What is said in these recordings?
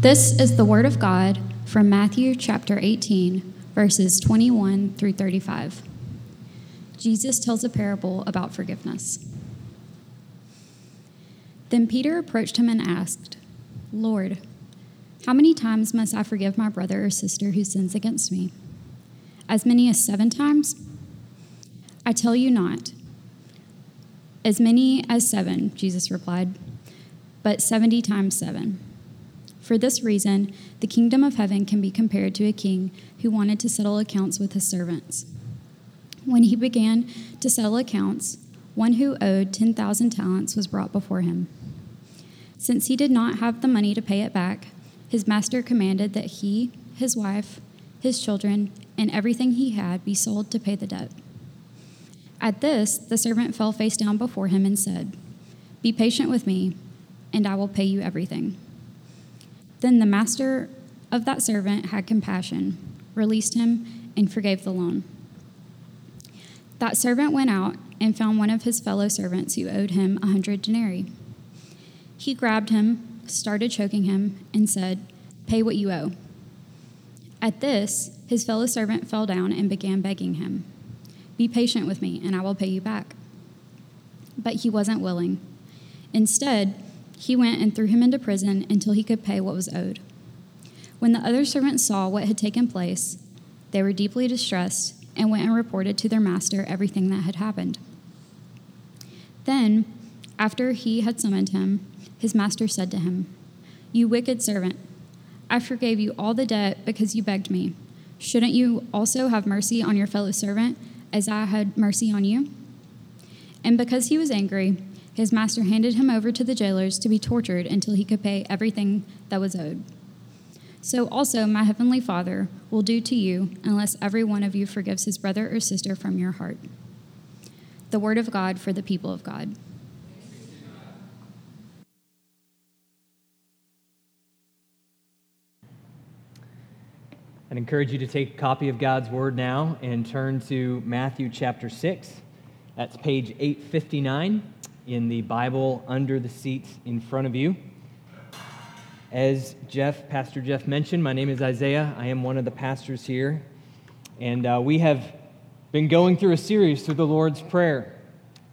This is the word of God from Matthew chapter 18, verses 21 through 35. Jesus tells a parable about forgiveness. Then Peter approached him and asked, Lord, how many times must I forgive my brother or sister who sins against me? As many as seven times? I tell you not. As many as seven, Jesus replied, but 70 times seven. For this reason, the kingdom of heaven can be compared to a king who wanted to settle accounts with his servants. When he began to settle accounts, one who owed 10,000 talents was brought before him. Since he did not have the money to pay it back, his master commanded that he, his wife, his children, and everything he had be sold to pay the debt. At this, the servant fell face down before him and said, Be patient with me, and I will pay you everything. Then the master of that servant had compassion, released him, and forgave the loan. That servant went out and found one of his fellow servants who owed him a hundred denarii. He grabbed him, started choking him, and said, Pay what you owe. At this, his fellow servant fell down and began begging him, Be patient with me, and I will pay you back. But he wasn't willing. Instead, he went and threw him into prison until he could pay what was owed. When the other servants saw what had taken place, they were deeply distressed and went and reported to their master everything that had happened. Then, after he had summoned him, his master said to him, You wicked servant, I forgave you all the debt because you begged me. Shouldn't you also have mercy on your fellow servant as I had mercy on you? And because he was angry, his master handed him over to the jailers to be tortured until he could pay everything that was owed. So also my heavenly Father will do to you unless every one of you forgives his brother or sister from your heart. The word of God for the people of God. I'd encourage you to take a copy of God's Word now and turn to Matthew chapter 6. That's page 859 in the Bible under the seats in front of you. As Jeff, Pastor Jeff mentioned, my name is Isaiah. I am one of the pastors here. And uh, we have been going through a series through the Lord's Prayer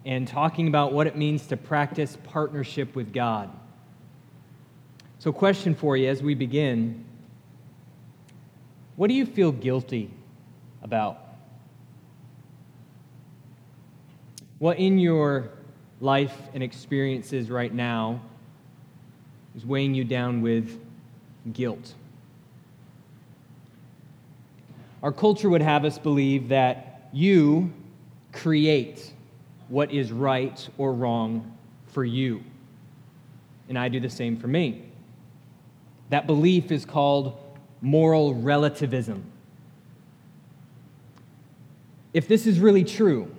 and talking about what it means to practice partnership with God. So, question for you as we begin What do you feel guilty about? What in your life and experiences right now is weighing you down with guilt. Our culture would have us believe that you create what is right or wrong for you. And I do the same for me. That belief is called moral relativism. If this is really true,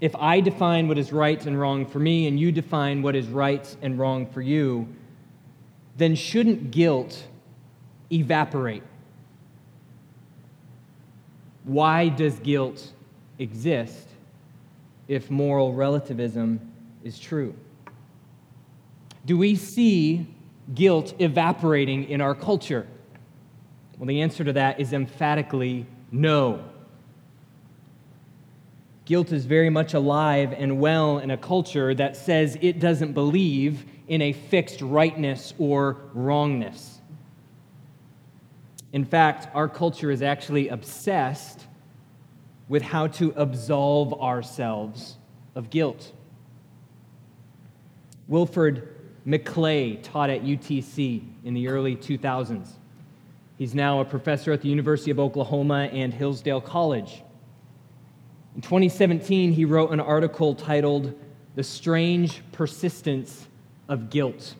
if I define what is right and wrong for me and you define what is right and wrong for you, then shouldn't guilt evaporate? Why does guilt exist if moral relativism is true? Do we see guilt evaporating in our culture? Well, the answer to that is emphatically no. Guilt is very much alive and well in a culture that says it doesn't believe in a fixed rightness or wrongness. In fact, our culture is actually obsessed with how to absolve ourselves of guilt. Wilfred McClay taught at UTC in the early 2000s. He's now a professor at the University of Oklahoma and Hillsdale College. In 2017, he wrote an article titled The Strange Persistence of Guilt.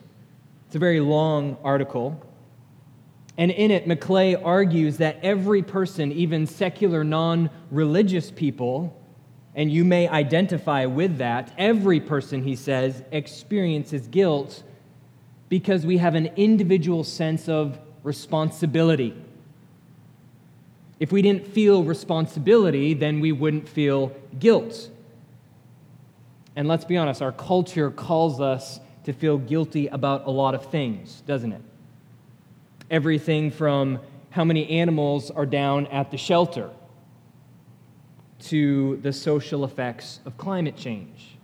It's a very long article. And in it, McClay argues that every person, even secular, non religious people, and you may identify with that, every person, he says, experiences guilt because we have an individual sense of responsibility. If we didn't feel responsibility, then we wouldn't feel guilt. And let's be honest, our culture calls us to feel guilty about a lot of things, doesn't it? Everything from how many animals are down at the shelter to the social effects of climate change.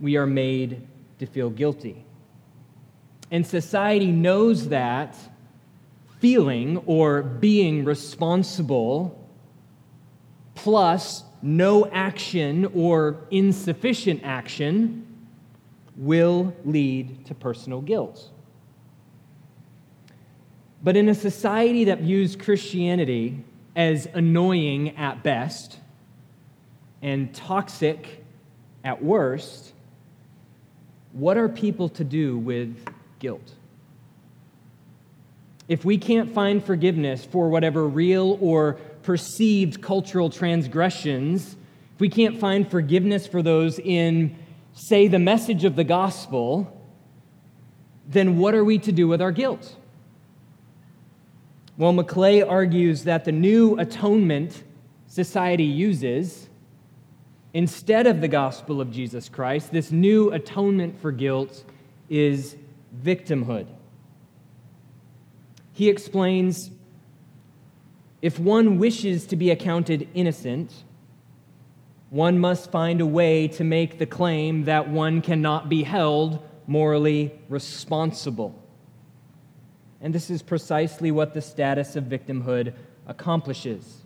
We are made to feel guilty. And society knows that feeling or being responsible plus no action or insufficient action will lead to personal guilt. But in a society that views Christianity as annoying at best and toxic at worst, what are people to do with guilt? If we can't find forgiveness for whatever real or perceived cultural transgressions, if we can't find forgiveness for those in, say, the message of the gospel, then what are we to do with our guilt? Well, McClay argues that the new atonement society uses, instead of the gospel of Jesus Christ, this new atonement for guilt is victimhood. He explains if one wishes to be accounted innocent, one must find a way to make the claim that one cannot be held morally responsible. And this is precisely what the status of victimhood accomplishes.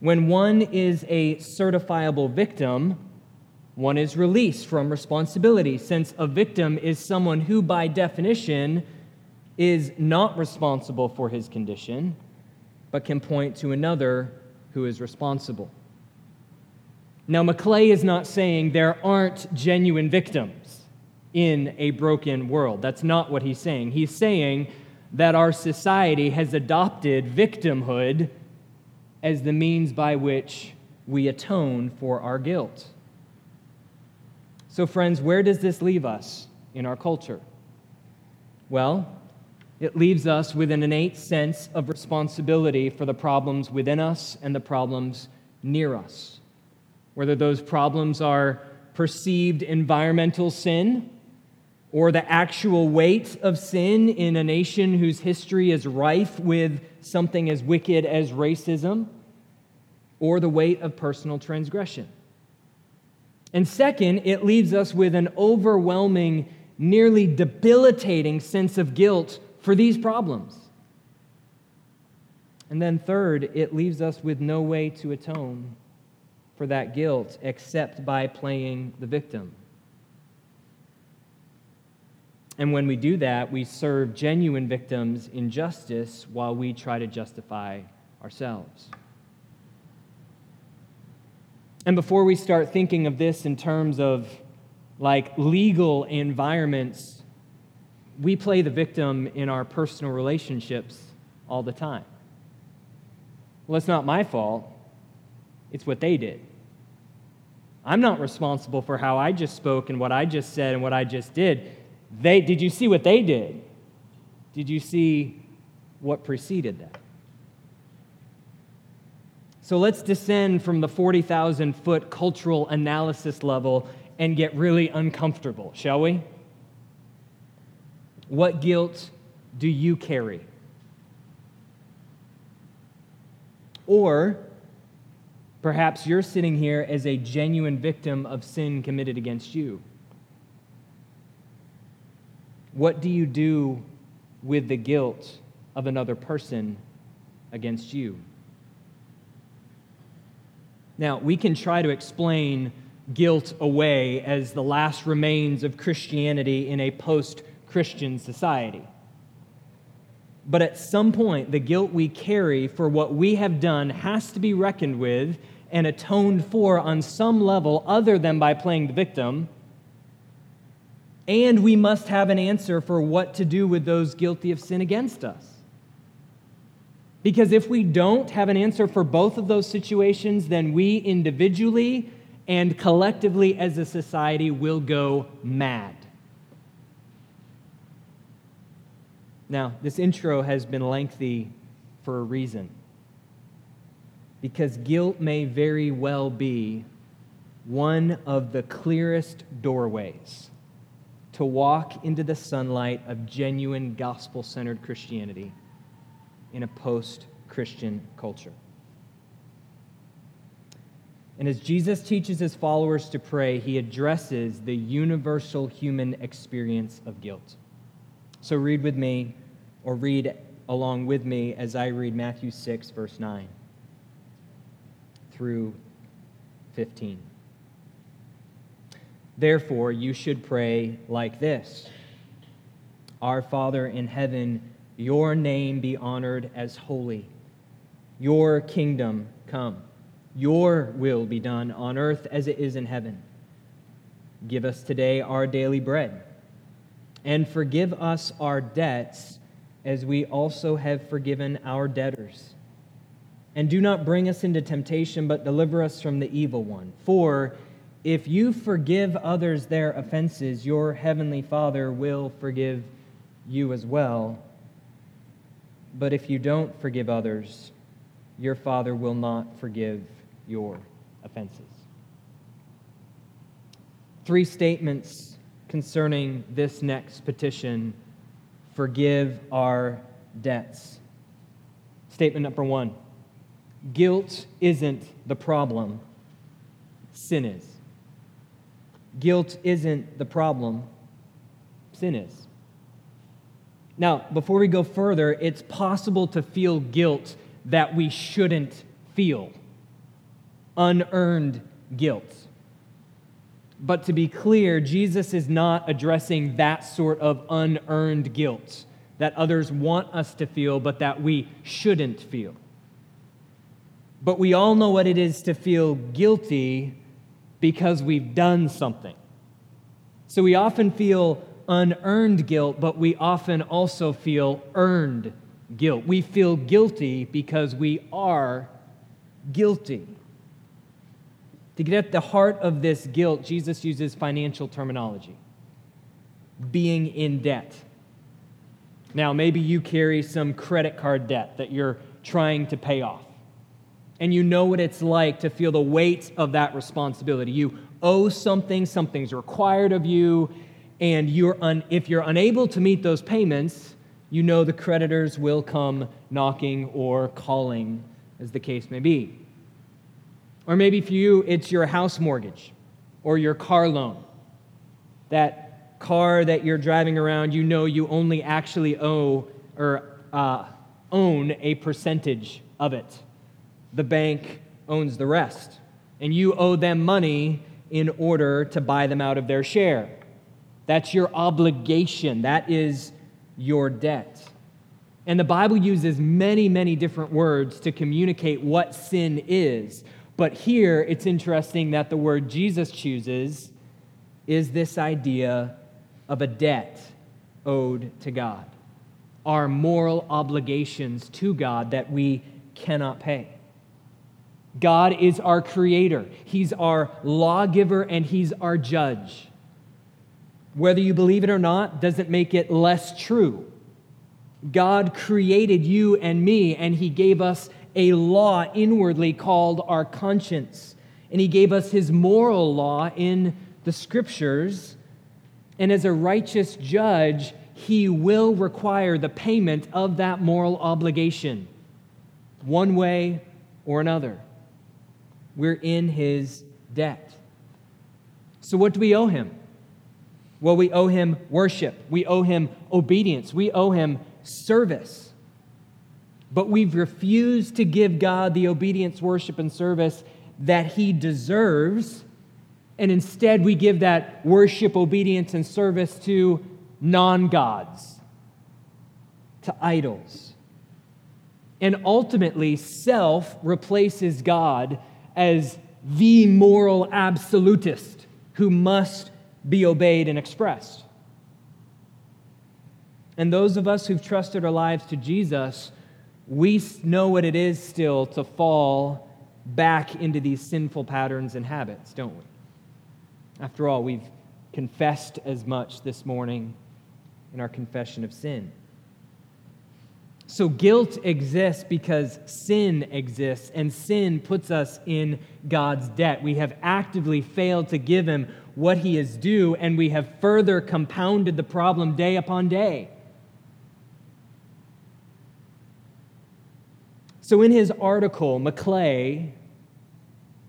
When one is a certifiable victim, one is released from responsibility, since a victim is someone who, by definition, is not responsible for his condition but can point to another who is responsible. Now, McClay is not saying there aren't genuine victims in a broken world. That's not what he's saying. He's saying that our society has adopted victimhood as the means by which we atone for our guilt. So, friends, where does this leave us in our culture? Well, it leaves us with an innate sense of responsibility for the problems within us and the problems near us. Whether those problems are perceived environmental sin or the actual weight of sin in a nation whose history is rife with something as wicked as racism, or the weight of personal transgression. And second, it leaves us with an overwhelming, nearly debilitating sense of guilt for these problems. And then, third, it leaves us with no way to atone for that guilt except by playing the victim. And when we do that, we serve genuine victims injustice while we try to justify ourselves. And before we start thinking of this in terms of like legal environments we play the victim in our personal relationships all the time. Well, it's not my fault, it's what they did. I'm not responsible for how I just spoke and what I just said and what I just did. They, did you see what they did? Did you see what preceded that? So let's descend from the 40,000 foot cultural analysis level and get really uncomfortable, shall we? What guilt do you carry? Or perhaps you're sitting here as a genuine victim of sin committed against you. What do you do with the guilt of another person against you? Now, we can try to explain guilt away as the last remains of Christianity in a post Christian society. But at some point, the guilt we carry for what we have done has to be reckoned with and atoned for on some level other than by playing the victim. And we must have an answer for what to do with those guilty of sin against us. Because if we don't have an answer for both of those situations, then we individually and collectively as a society will go mad. Now, this intro has been lengthy for a reason. Because guilt may very well be one of the clearest doorways to walk into the sunlight of genuine gospel centered Christianity in a post Christian culture. And as Jesus teaches his followers to pray, he addresses the universal human experience of guilt. So read with me, or read along with me as I read Matthew 6, verse 9 through 15. Therefore, you should pray like this Our Father in heaven, your name be honored as holy, your kingdom come, your will be done on earth as it is in heaven. Give us today our daily bread, and forgive us our debts as we also have forgiven our debtors. And do not bring us into temptation, but deliver us from the evil one. For if you forgive others their offenses, your heavenly Father will forgive you as well. But if you don't forgive others, your Father will not forgive your offenses. Three statements concerning this next petition forgive our debts. Statement number one guilt isn't the problem, sin is. Guilt isn't the problem, sin is. Now, before we go further, it's possible to feel guilt that we shouldn't feel unearned guilt. But to be clear, Jesus is not addressing that sort of unearned guilt that others want us to feel, but that we shouldn't feel. But we all know what it is to feel guilty because we've done something. So we often feel unearned guilt, but we often also feel earned guilt. We feel guilty because we are guilty. To get at the heart of this guilt, Jesus uses financial terminology being in debt. Now, maybe you carry some credit card debt that you're trying to pay off and you know what it's like to feel the weight of that responsibility. You owe something, something's required of you, and you're un- if you're unable to meet those payments, you know the creditors will come knocking or calling, as the case may be. Or maybe for you, it's your house mortgage or your car loan. That car that you're driving around, you know you only actually owe or uh, own a percentage of it the bank owns the rest. And you owe them money in order to buy them out of their share. That's your obligation. That is your debt. And the Bible uses many, many different words to communicate what sin is. But here it's interesting that the word Jesus chooses is this idea of a debt owed to God, our moral obligations to God that we cannot pay. God is our creator, He's our lawgiver, and He's our judge. Whether you believe it or not doesn't make it less true. God created you and me, and He gave us a law inwardly called our conscience. And He gave us His moral law in the scriptures. And as a righteous judge, He will require the payment of that moral obligation, one way or another. We're in his debt. So, what do we owe him? Well, we owe him worship, we owe him obedience, we owe him service. But we've refused to give God the obedience, worship, and service that he deserves. And instead, we give that worship, obedience, and service to non gods, to idols. And ultimately, self replaces God as the moral absolutist who must be obeyed and expressed. And those of us who've trusted our lives to Jesus, we know what it is still to fall back into these sinful patterns and habits, don't we? After all, we've confessed as much this morning in our confession of sin. So guilt exists because sin exists, and sin puts us in God's debt. We have actively failed to give Him what he is due, and we have further compounded the problem day upon day. So, in his article, McClay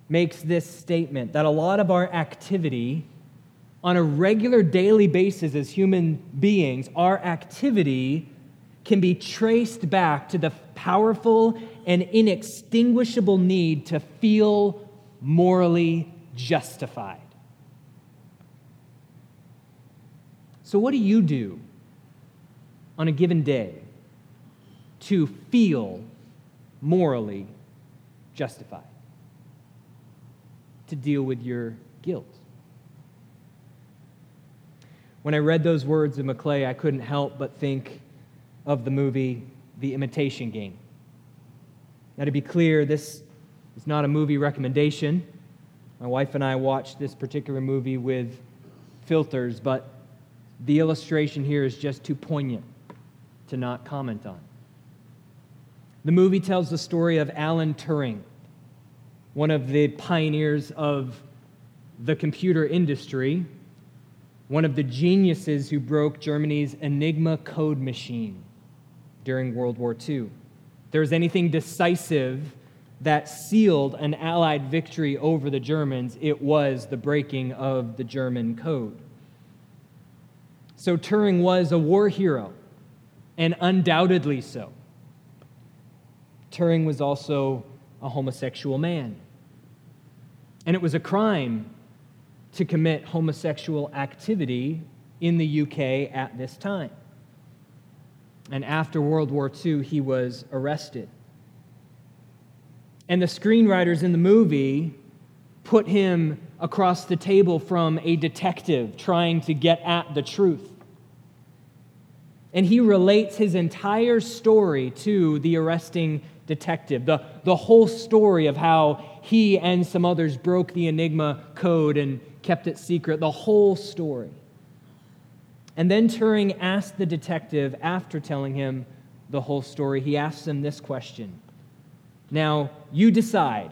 makes this statement that a lot of our activity on a regular daily basis as human beings, our activity can be traced back to the powerful and inextinguishable need to feel morally justified. So, what do you do on a given day to feel morally justified? To deal with your guilt? When I read those words of McClay, I couldn't help but think of the movie The Imitation Game. Now, to be clear, this is not a movie recommendation. My wife and I watched this particular movie with filters, but the illustration here is just too poignant to not comment on. The movie tells the story of Alan Turing, one of the pioneers of the computer industry, one of the geniuses who broke Germany's Enigma code machine during World War II. If there was anything decisive that sealed an Allied victory over the Germans, it was the breaking of the German code. So Turing was a war hero, and undoubtedly so. Turing was also a homosexual man. And it was a crime to commit homosexual activity in the UK at this time. And after World War II, he was arrested. And the screenwriters in the movie put him across the table from a detective trying to get at the truth. And he relates his entire story to the arresting detective, the, the whole story of how he and some others broke the Enigma code and kept it secret, the whole story. And then Turing asked the detective, after telling him the whole story, he asked him this question Now, you decide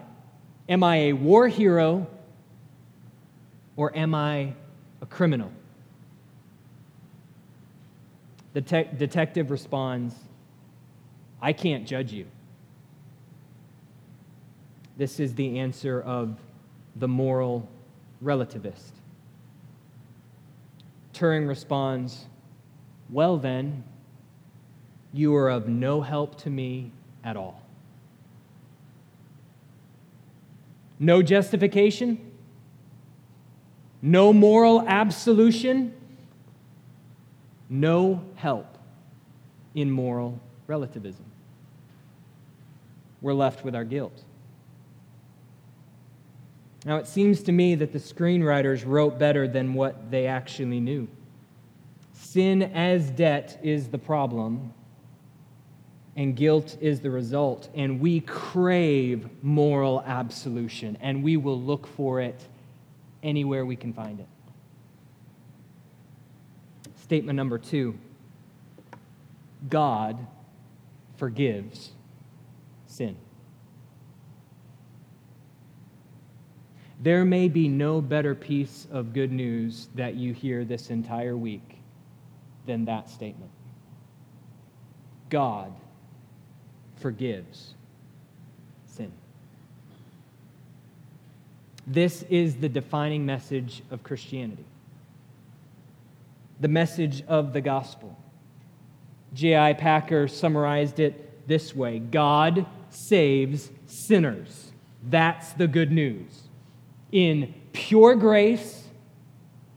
am I a war hero or am I a criminal? The te- detective responds, I can't judge you. This is the answer of the moral relativist. Turing responds, Well, then, you are of no help to me at all. No justification, no moral absolution, no help in moral relativism. We're left with our guilt. Now, it seems to me that the screenwriters wrote better than what they actually knew. Sin as debt is the problem, and guilt is the result. And we crave moral absolution, and we will look for it anywhere we can find it. Statement number two God forgives sin. There may be no better piece of good news that you hear this entire week than that statement. God forgives sin. This is the defining message of Christianity, the message of the gospel. J.I. Packer summarized it this way God saves sinners. That's the good news in pure grace,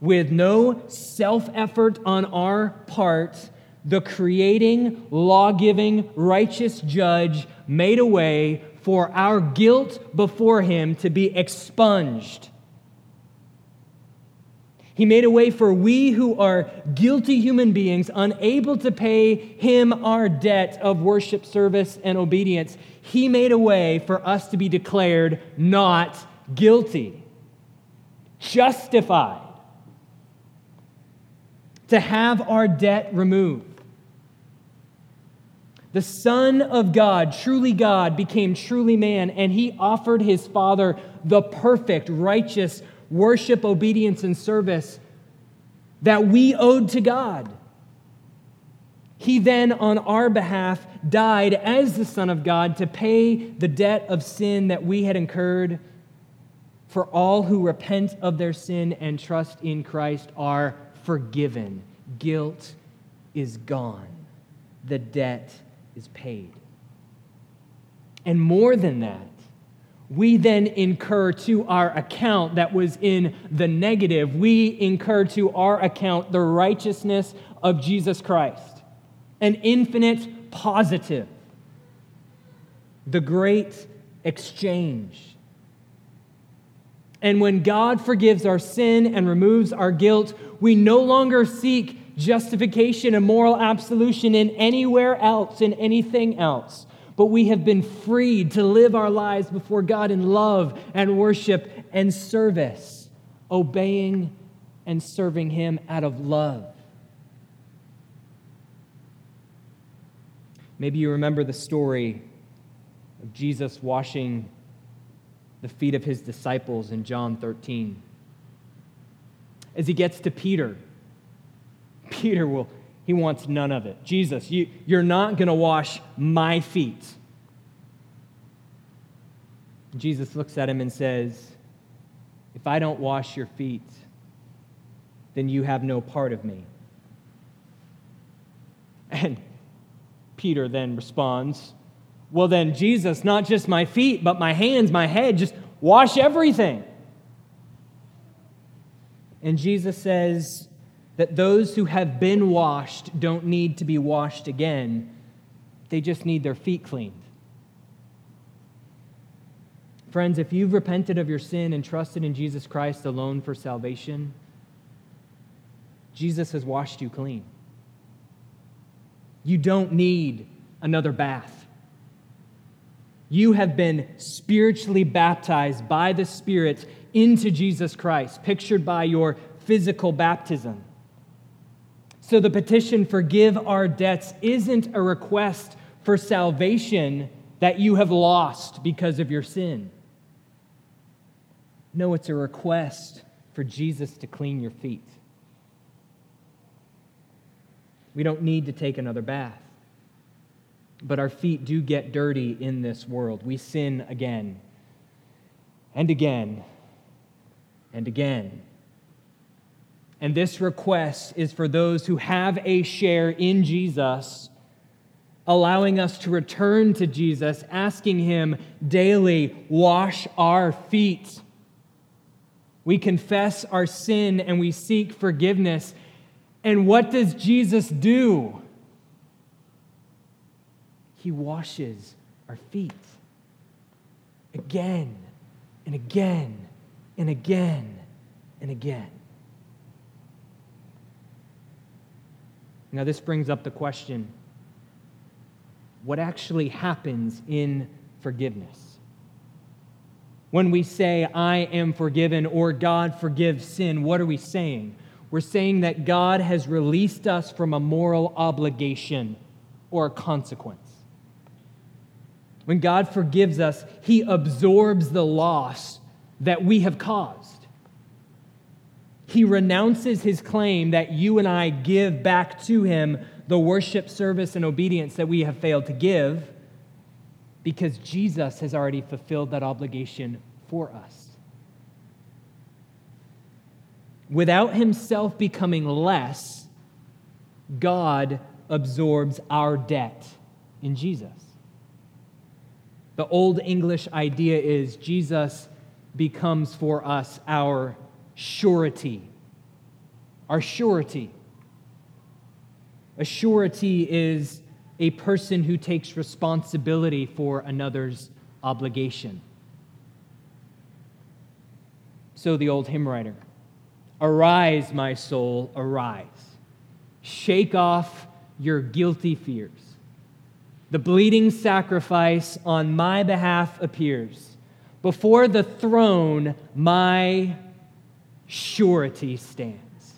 with no self effort on our part, the creating, law giving, righteous judge made a way for our guilt before him to be expunged. He made a way for we who are guilty human beings, unable to pay him our debt of worship, service, and obedience. He made a way for us to be declared not guilty, justified, to have our debt removed. The Son of God, truly God, became truly man, and he offered his Father the perfect, righteous, worship, obedience, and service that we owed to God. He then, on our behalf, died as the Son of God to pay the debt of sin that we had incurred. For all who repent of their sin and trust in Christ are forgiven. Guilt is gone, the debt is paid. And more than that, we then incur to our account that was in the negative, we incur to our account the righteousness of Jesus Christ, an infinite positive, the great exchange. And when God forgives our sin and removes our guilt, we no longer seek justification and moral absolution in anywhere else, in anything else but we have been freed to live our lives before God in love and worship and service, obeying and serving Him out of love. Maybe you remember the story of Jesus washing the feet of his disciples in John 13. As he gets to Peter, Peter will he wants none of it. Jesus, you, you're not going to wash my feet. Jesus looks at him and says, If I don't wash your feet, then you have no part of me. And Peter then responds, Well, then, Jesus, not just my feet, but my hands, my head, just wash everything. And Jesus says, that those who have been washed don't need to be washed again, they just need their feet cleaned. Friends, if you've repented of your sin and trusted in Jesus Christ alone for salvation, Jesus has washed you clean. You don't need another bath. You have been spiritually baptized by the Spirit into Jesus Christ, pictured by your physical baptism. So the petition, forgive our debts, isn't a request for salvation that you have lost because of your sin. No, it's a request for Jesus to clean your feet. We don't need to take another bath. But our feet do get dirty in this world. We sin again and again and again. And this request is for those who have a share in Jesus, allowing us to return to Jesus, asking Him daily, wash our feet. We confess our sin and we seek forgiveness. And what does Jesus do? He washes our feet again and again and again and again. Now, this brings up the question what actually happens in forgiveness? When we say, I am forgiven, or God forgives sin, what are we saying? We're saying that God has released us from a moral obligation or a consequence. When God forgives us, He absorbs the loss that we have caused he renounces his claim that you and I give back to him the worship, service, and obedience that we have failed to give because Jesus has already fulfilled that obligation for us. Without himself becoming less, God absorbs our debt in Jesus. The Old English idea is Jesus becomes for us our surety. Our surety. A surety is a person who takes responsibility for another's obligation. So the old hymn writer Arise, my soul, arise. Shake off your guilty fears. The bleeding sacrifice on my behalf appears. Before the throne, my surety stands.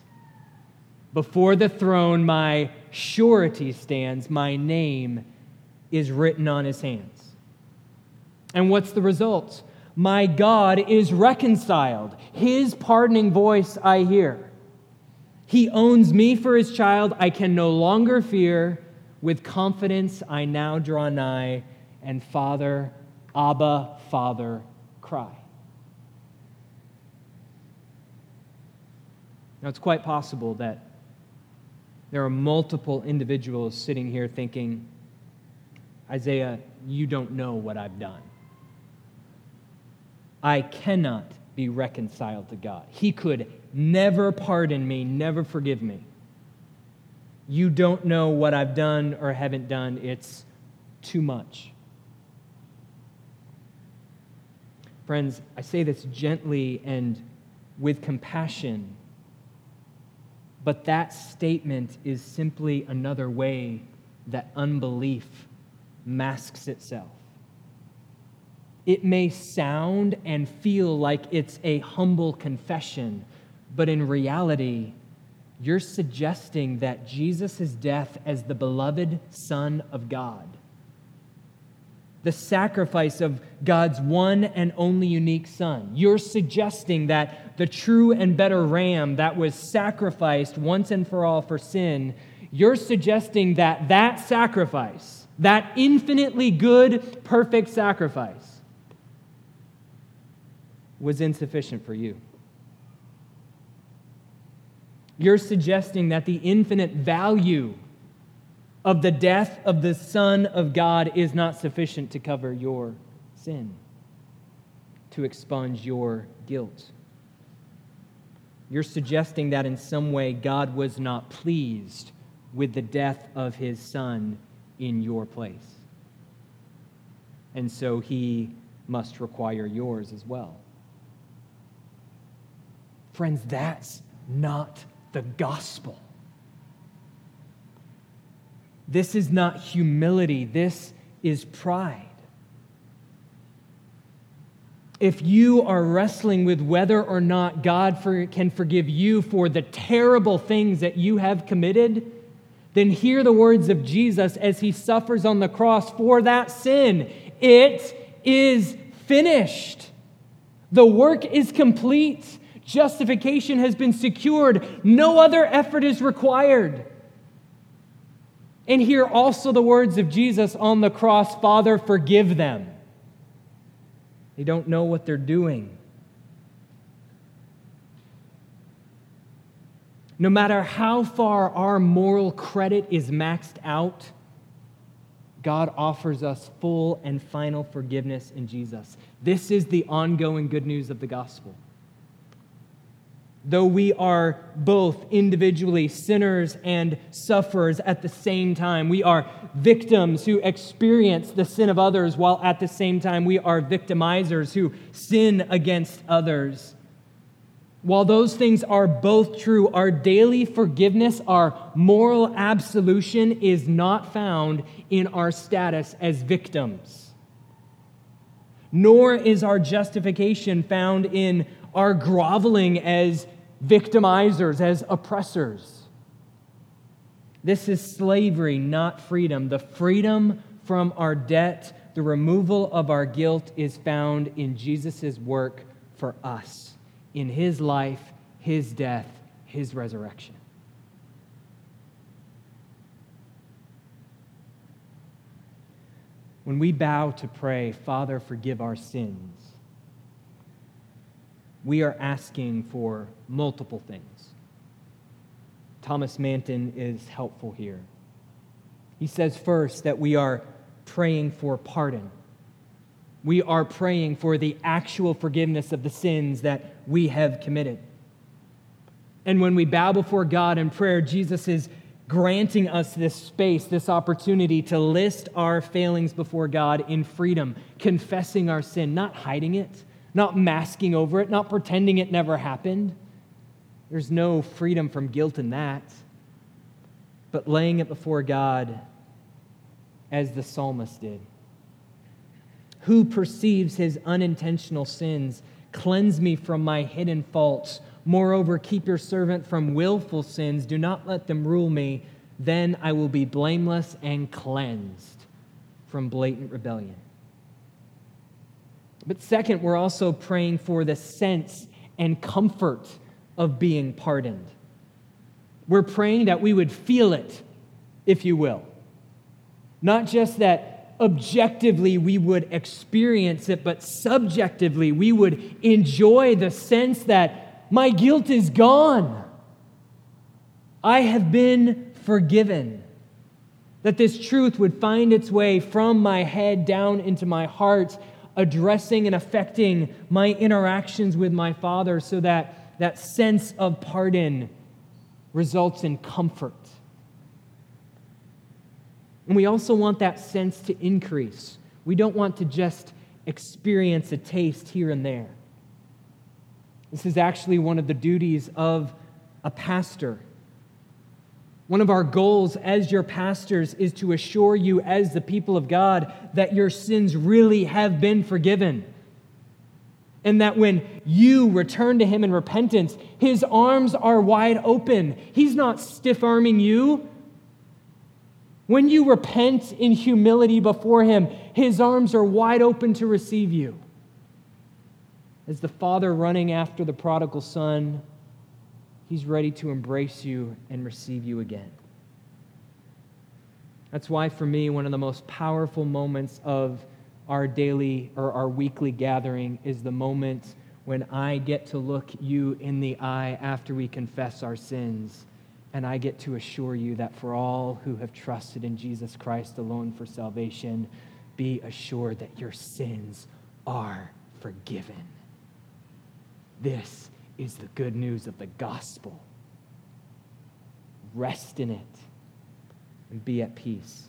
Before the throne, my surety stands. My name is written on his hands. And what's the result? My God is reconciled. His pardoning voice I hear. He owns me for his child. I can no longer fear. With confidence, I now draw nigh, and Father, Abba, Father, cry. Now, it's quite possible that there are multiple individuals sitting here thinking, Isaiah, you don't know what I've done. I cannot be reconciled to God. He could never pardon me, never forgive me. You don't know what I've done or haven't done. It's too much. Friends, I say this gently and with compassion, but that statement is simply another way that unbelief masks itself. It may sound and feel like it's a humble confession, but in reality, you're suggesting that Jesus' death as the beloved Son of God, the sacrifice of God's one and only unique Son, you're suggesting that the true and better ram that was sacrificed once and for all for sin, you're suggesting that that sacrifice, that infinitely good, perfect sacrifice, was insufficient for you. You're suggesting that the infinite value of the death of the Son of God is not sufficient to cover your sin, to expunge your guilt. You're suggesting that in some way God was not pleased with the death of his Son in your place. And so he must require yours as well. Friends, that's not the gospel. This is not humility, this is pride. If you are wrestling with whether or not God for, can forgive you for the terrible things that you have committed, then hear the words of Jesus as he suffers on the cross for that sin. It is finished. The work is complete. Justification has been secured. No other effort is required. And hear also the words of Jesus on the cross Father, forgive them. They don't know what they're doing. No matter how far our moral credit is maxed out, God offers us full and final forgiveness in Jesus. This is the ongoing good news of the gospel. Though we are both individually sinners and sufferers at the same time, we are victims who experience the sin of others, while at the same time we are victimizers who sin against others. While those things are both true, our daily forgiveness, our moral absolution is not found in our status as victims. Nor is our justification found in are groveling as victimizers, as oppressors. This is slavery, not freedom. The freedom from our debt, the removal of our guilt, is found in Jesus' work for us, in his life, his death, his resurrection. When we bow to pray, Father, forgive our sins, we are asking for multiple things. Thomas Manton is helpful here. He says first that we are praying for pardon. We are praying for the actual forgiveness of the sins that we have committed. And when we bow before God in prayer, Jesus is granting us this space, this opportunity to list our failings before God in freedom, confessing our sin, not hiding it, not masking over it, not pretending it never happened. There's no freedom from guilt in that. But laying it before God as the psalmist did. Who perceives his unintentional sins? Cleanse me from my hidden faults. Moreover, keep your servant from willful sins. Do not let them rule me. Then I will be blameless and cleansed from blatant rebellion. But second, we're also praying for the sense and comfort of being pardoned. We're praying that we would feel it, if you will. Not just that objectively we would experience it, but subjectively we would enjoy the sense that my guilt is gone. I have been forgiven. That this truth would find its way from my head down into my heart, addressing and affecting my interactions with my Father, so that that sense of pardon results in comfort. And we also want that sense to increase. We don't want to just experience a taste here and there. This is actually one of the duties of a pastor one of our goals as your pastors is to assure you, as the people of God, that your sins really have been forgiven. And that when you return to Him in repentance, His arms are wide open. He's not stiff arming you. When you repent in humility before Him, His arms are wide open to receive you. As the Father running after the prodigal Son, He's ready to embrace you and receive you again. That's why, for me, one of the most powerful moments of our daily or our weekly gathering is the moment when I get to look you in the eye after we confess our sins. And I get to assure you that for all who have trusted in Jesus Christ alone for salvation, be assured that your sins are forgiven. This is the good news of the gospel. Rest in it and be at peace.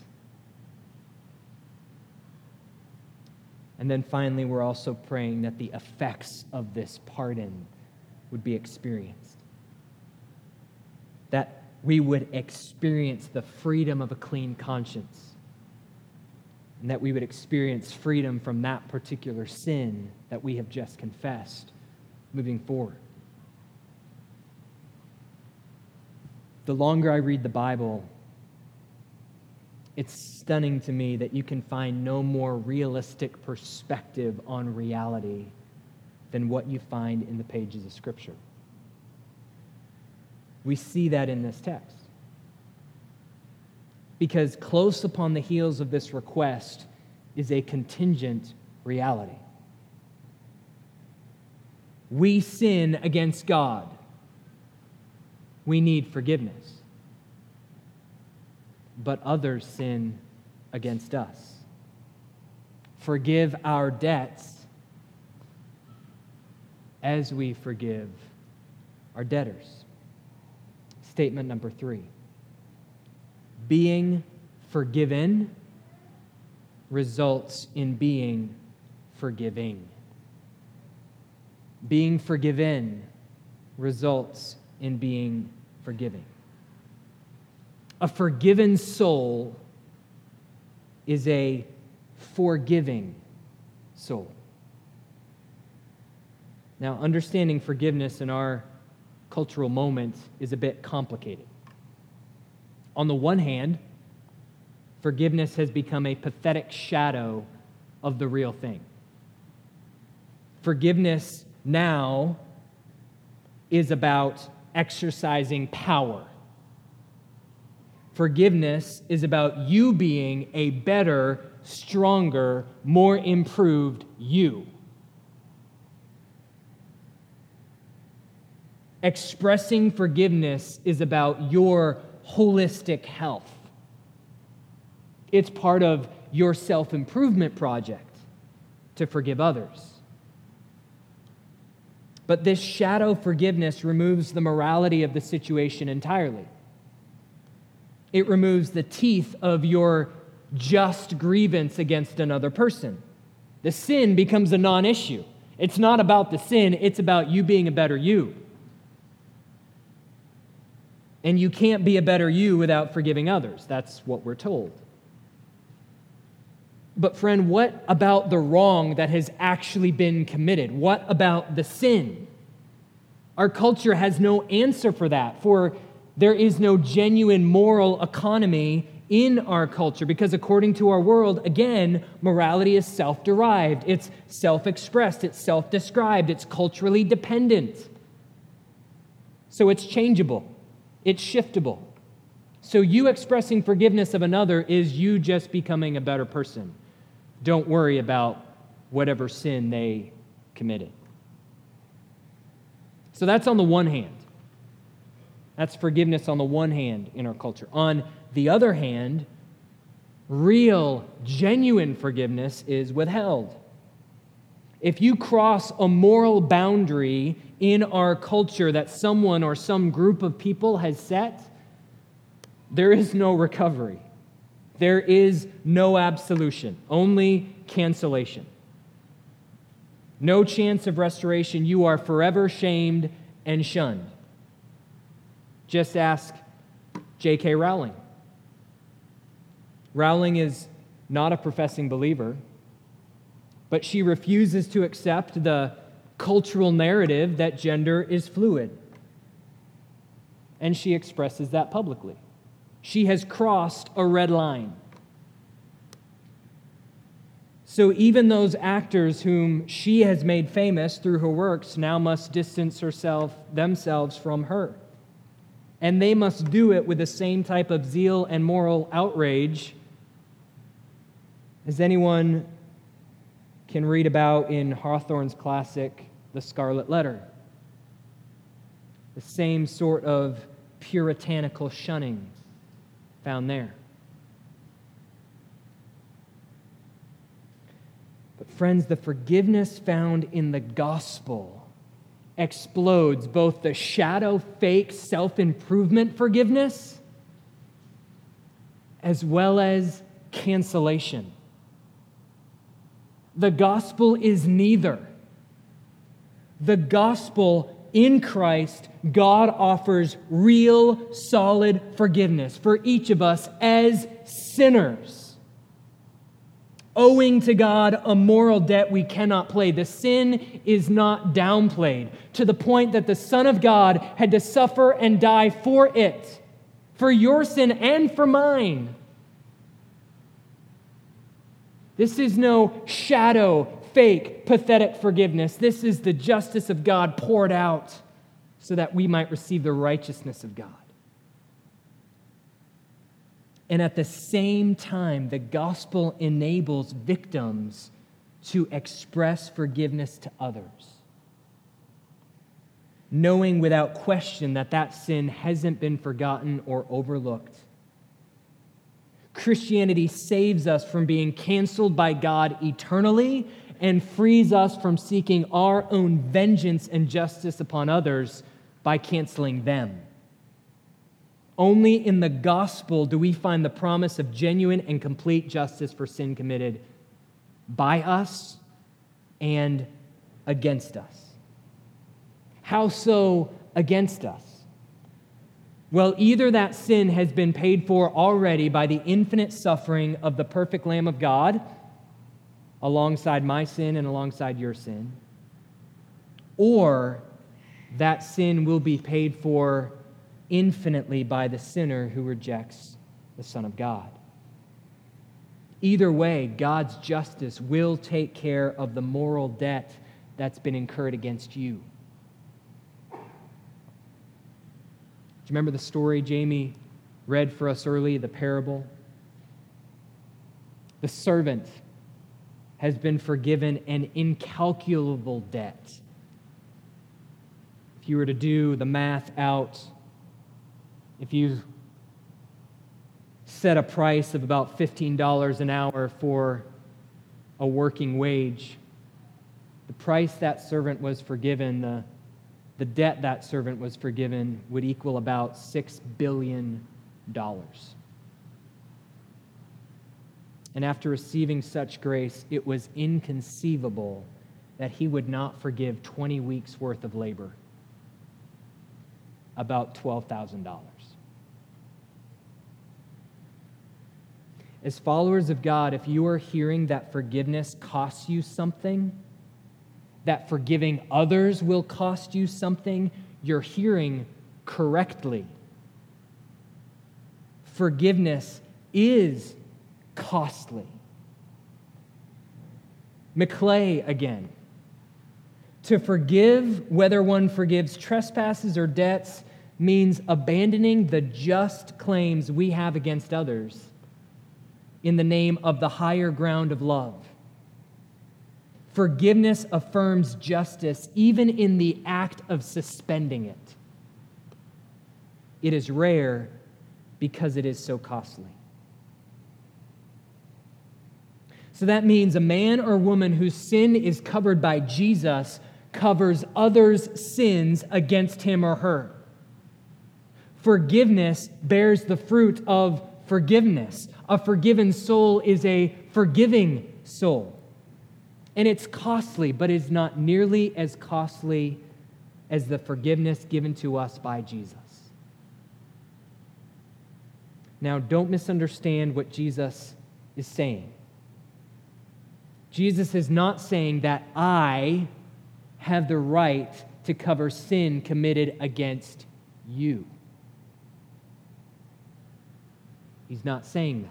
And then finally, we're also praying that the effects of this pardon would be experienced. That we would experience the freedom of a clean conscience. And that we would experience freedom from that particular sin that we have just confessed moving forward. The longer I read the Bible, it's stunning to me that you can find no more realistic perspective on reality than what you find in the pages of Scripture. We see that in this text. Because close upon the heels of this request is a contingent reality. We sin against God we need forgiveness. But others sin against us. Forgive our debts as we forgive our debtors. Statement number three being forgiven results in being forgiving. Being forgiven results in being forgiving. A forgiven soul is a forgiving soul. Now, understanding forgiveness in our cultural moment is a bit complicated. On the one hand, forgiveness has become a pathetic shadow of the real thing. Forgiveness now is about exercising power. Forgiveness is about you being a better, stronger, more improved you. Expressing forgiveness is about your holistic health. It's part of your self improvement project to forgive others. But this shadow forgiveness removes the morality of the situation entirely. It removes the teeth of your just grievance against another person. The sin becomes a non issue. It's not about the sin, it's about you being a better you. And you can't be a better you without forgiving others. That's what we're told. But, friend, what about the wrong that has actually been committed? What about the sin? Our culture has no answer for that, for there is no genuine moral economy in our culture because, according to our world, again, morality is self derived, it's self expressed, it's self described, it's culturally dependent. So it's changeable, it's shiftable. So, you expressing forgiveness of another is you just becoming a better person. Don't worry about whatever sin they committed. So, that's on the one hand. That's forgiveness on the one hand in our culture. On the other hand, real, genuine forgiveness is withheld. If you cross a moral boundary in our culture that someone or some group of people has set, there is no recovery. There is no absolution, only cancellation. No chance of restoration. You are forever shamed and shunned. Just ask J.K. Rowling. Rowling is not a professing believer, but she refuses to accept the cultural narrative that gender is fluid. And she expresses that publicly. She has crossed a red line. So even those actors whom she has made famous through her works now must distance herself themselves from her and they must do it with the same type of zeal and moral outrage as anyone can read about in Hawthorne's classic, The Scarlet Letter. The same sort of puritanical shunning found there. But, friends, the forgiveness found in the gospel explodes both the shadow, fake, self improvement forgiveness as well as cancellation. The gospel is neither. The gospel in Christ, God offers real, solid forgiveness for each of us as sinners owing to God a moral debt we cannot pay. The sin is not downplayed to the point that the Son of God had to suffer and die for it, for your sin and for mine. This is no shadow, fake, pathetic forgiveness. This is the justice of God poured out so that we might receive the righteousness of God. And at the same time, the gospel enables victims to express forgiveness to others, knowing without question that that sin hasn't been forgotten or overlooked. Christianity saves us from being canceled by God eternally and frees us from seeking our own vengeance and justice upon others by canceling them. Only in the gospel do we find the promise of genuine and complete justice for sin committed by us and against us. How so against us? Well, either that sin has been paid for already by the infinite suffering of the perfect Lamb of God, alongside my sin and alongside your sin, or that sin will be paid for infinitely by the sinner who rejects the Son of God. Either way, God's justice will take care of the moral debt that's been incurred against you. Do you remember the story Jamie read for us early, the parable? The servant has been forgiven an incalculable debt. If you were to do the math out, if you set a price of about $15 an hour for a working wage, the price that servant was forgiven, the, the debt that servant was forgiven, would equal about $6 billion. And after receiving such grace, it was inconceivable that he would not forgive 20 weeks' worth of labor, about $12,000. As followers of God, if you are hearing that forgiveness costs you something, that forgiving others will cost you something, you're hearing correctly. Forgiveness is costly. McClay again. To forgive, whether one forgives trespasses or debts, means abandoning the just claims we have against others in the name of the higher ground of love. Forgiveness affirms justice even in the act of suspending it. It is rare because it is so costly. So that means a man or woman whose sin is covered by Jesus covers others' sins against him or her. Forgiveness bears the fruit of forgiveness. A forgiven soul is a forgiving soul. And it's costly, but it's not nearly as costly as the forgiveness given to us by Jesus. Now, don't misunderstand what Jesus is saying. Jesus is not saying that I have the right to cover sin committed against you. He's not saying that.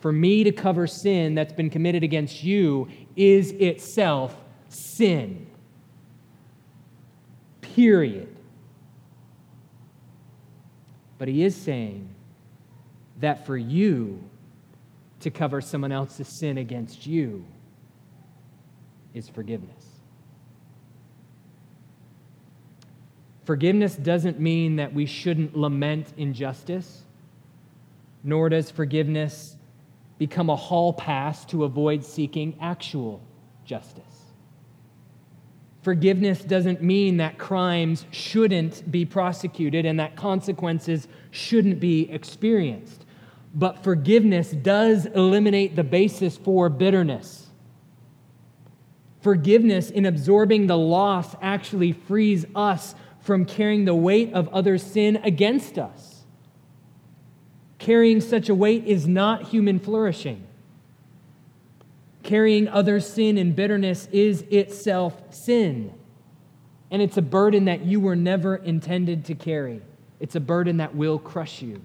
For me to cover sin that's been committed against you is itself sin. Period. But he is saying that for you, to cover someone else's sin against you is forgiveness. Forgiveness doesn't mean that we shouldn't lament injustice, nor does forgiveness become a hall pass to avoid seeking actual justice. Forgiveness doesn't mean that crimes shouldn't be prosecuted and that consequences shouldn't be experienced. But forgiveness does eliminate the basis for bitterness. Forgiveness, in absorbing the loss, actually frees us from carrying the weight of others' sin against us. Carrying such a weight is not human flourishing. Carrying others' sin and bitterness is itself sin. And it's a burden that you were never intended to carry. It's a burden that will crush you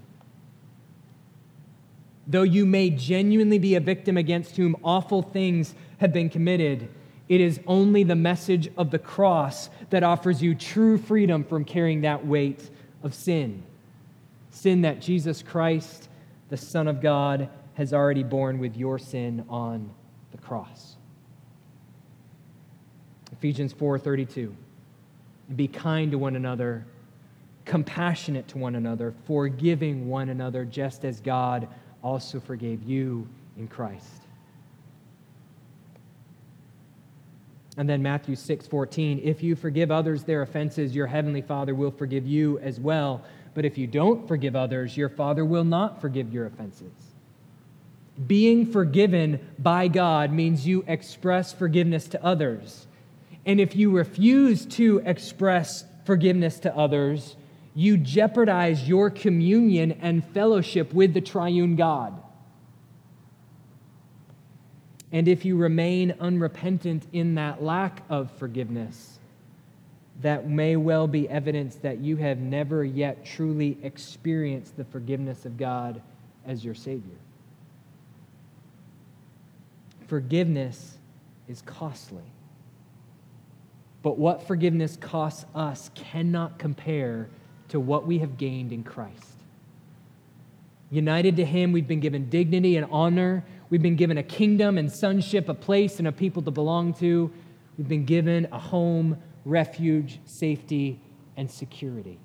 though you may genuinely be a victim against whom awful things have been committed, it is only the message of the cross that offers you true freedom from carrying that weight of sin. Sin that Jesus Christ, the Son of God, has already borne with your sin on the cross. Ephesians 4:32 Be kind to one another, compassionate to one another, forgiving one another just as God also forgave you in Christ. And then Matthew 6 14, if you forgive others their offenses, your heavenly Father will forgive you as well. But if you don't forgive others, your Father will not forgive your offenses. Being forgiven by God means you express forgiveness to others. And if you refuse to express forgiveness to others, you jeopardize your communion and fellowship with the triune God. And if you remain unrepentant in that lack of forgiveness, that may well be evidence that you have never yet truly experienced the forgiveness of God as your Savior. Forgiveness is costly. But what forgiveness costs us cannot compare to what we have gained in Christ. United to Him, we've been given dignity and honor. We've been given a kingdom and sonship, a place and a people to belong to. We've been given a home, refuge, safety, and security.